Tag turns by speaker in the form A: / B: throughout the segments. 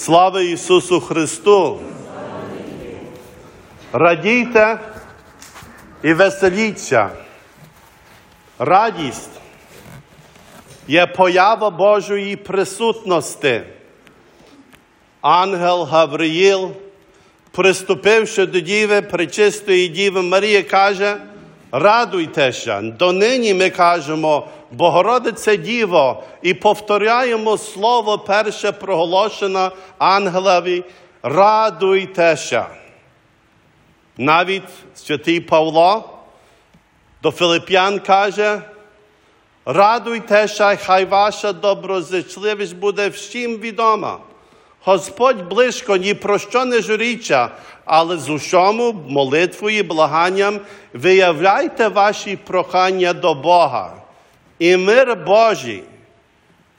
A: Слава Ісусу Христу! Радійте і веселіться. Радість є поява Божої присутності. Ангел Гавриїл, приступивши до Діви, пречистої Діви Марії, каже, радуйтеся. Донині ми кажемо, Богородице Діво, і повторяємо слово перше проголошено ангелові, радуйтеся. Навіть святий Павло до Филип'ян каже, радуйтеся, хай ваша доброзичливість буде всім відома. Господь близько ні про що не журіча, але з усьому молитвою і благанням виявляйте ваші прохання до Бога. І мир Божий,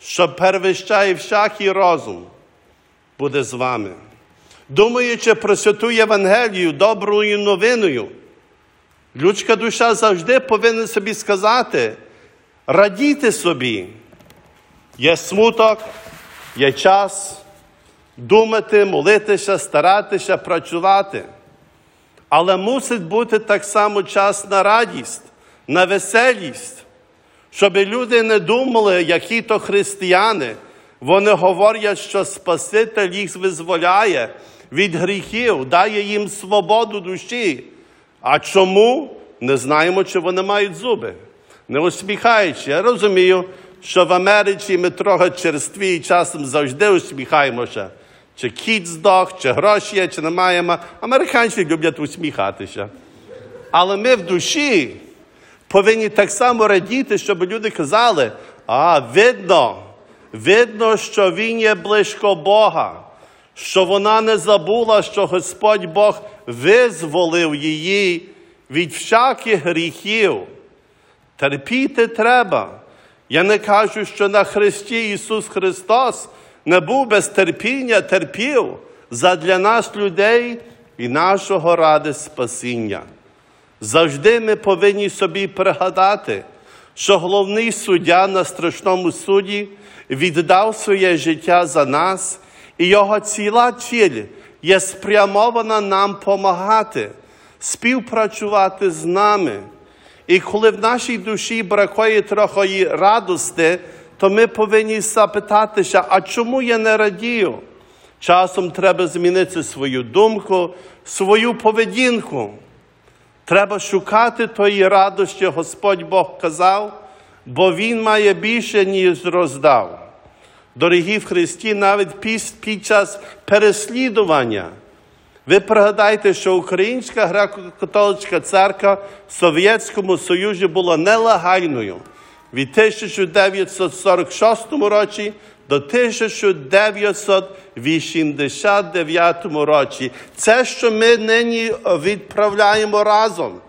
A: що перевищає всякий розум, буде з вами. Думаючи про святу Євангелію, доброю новиною, людська душа завжди повинна собі сказати, радійте собі. Є смуток, є час думати, молитися, старатися, працювати. Але мусить бути так само час на радість, на веселість, щоб люди не думали, які то християни. Вони говорять, що Спаситель їх визволяє від гріхів, дає їм свободу душі. А чому? Не знаємо, чи вони мають зуби. Не усміхаючи. Я розумію, що в Америці ми трохи черстві і часом завжди усміхаємося. Чи кіт здох, чи гроші є, чи немає. Американці люблять усміхатися. Але ми в душі повинні так само радіти, щоб люди казали, а видно, видно, що він є близько Бога, що вона не забула, що Господь Бог визволив її від всяких гріхів. Терпіти треба. Я не кажу, що на Христі Ісус Христос не був без терпіння, терпів задля нас, людей і нашого ради спасіння. Завжди ми повинні собі пригадати, що головний суддя на страшному суді віддав своє життя за нас, і його ціла ціль є спрямована нам помагати, співпрацювати з нами. І коли в нашій душі бракує трохи радости, то ми повинні запитатися, а чому я не радію? Часом треба змінити свою думку, свою поведінку. Треба шукати тої радості, Господь Бог казав, бо Він має більше, ніж роздав. Дорогі в Христі, навіть під час переслідування. Ви пригадайте, що Українська греко-католицька церква в Совєтському Союзі була нелегальною від 1946 році до 1989 році. Це, що ми нині відправляємо разом.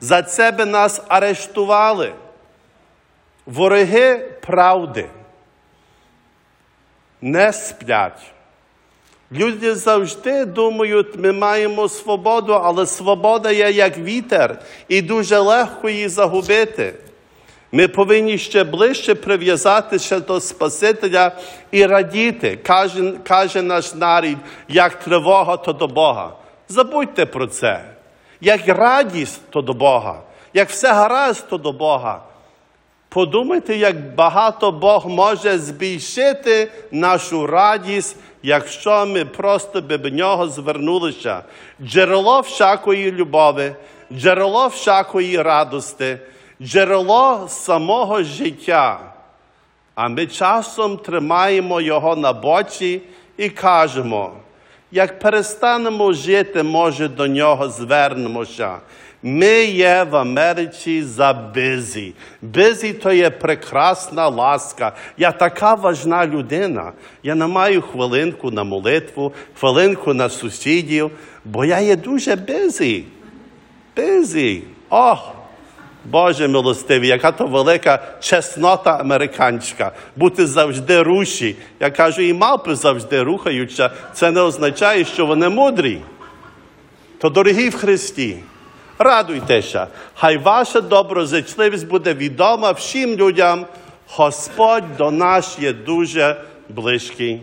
A: За це би нас арештували. Вороги правди не сплять. Люди завжди думають, ми маємо свободу, але свобода є як вітер, і дуже легко її загубити. Ми повинні ще ближче прив'язатися до Спасителя і радіти, каже, каже наш нарід, як тривога, то до Бога. Забудьте про це. Як радість, то до Бога, як все гаразд, то до Бога. Подумайте, як багато Бог може збільшити нашу радість, якщо ми просто би до нього звернулися. Джерело всякої любові, джерело всякої радости, джерело самого життя. А ми часом тримаємо його на боці і кажемо, як перестанемо жити, може до нього звернемося. Ми є в Америці за busy. Busy то є прекрасна ласка. Я така важна людина. Я не маю хвилинку на молитву, хвилинку на сусідів, бо я є дуже busy. Busy. Ох! Боже милостивий, яка то велика чеснота американська, бути завжди в русі. Я кажу, і мавпи завжди рухаються. Це не означає, що вони мудрі. То дорогі в Христі. Радуйтеся, хай ваша доброзичливість буде відома всім людям. Господь до нас є дуже близький.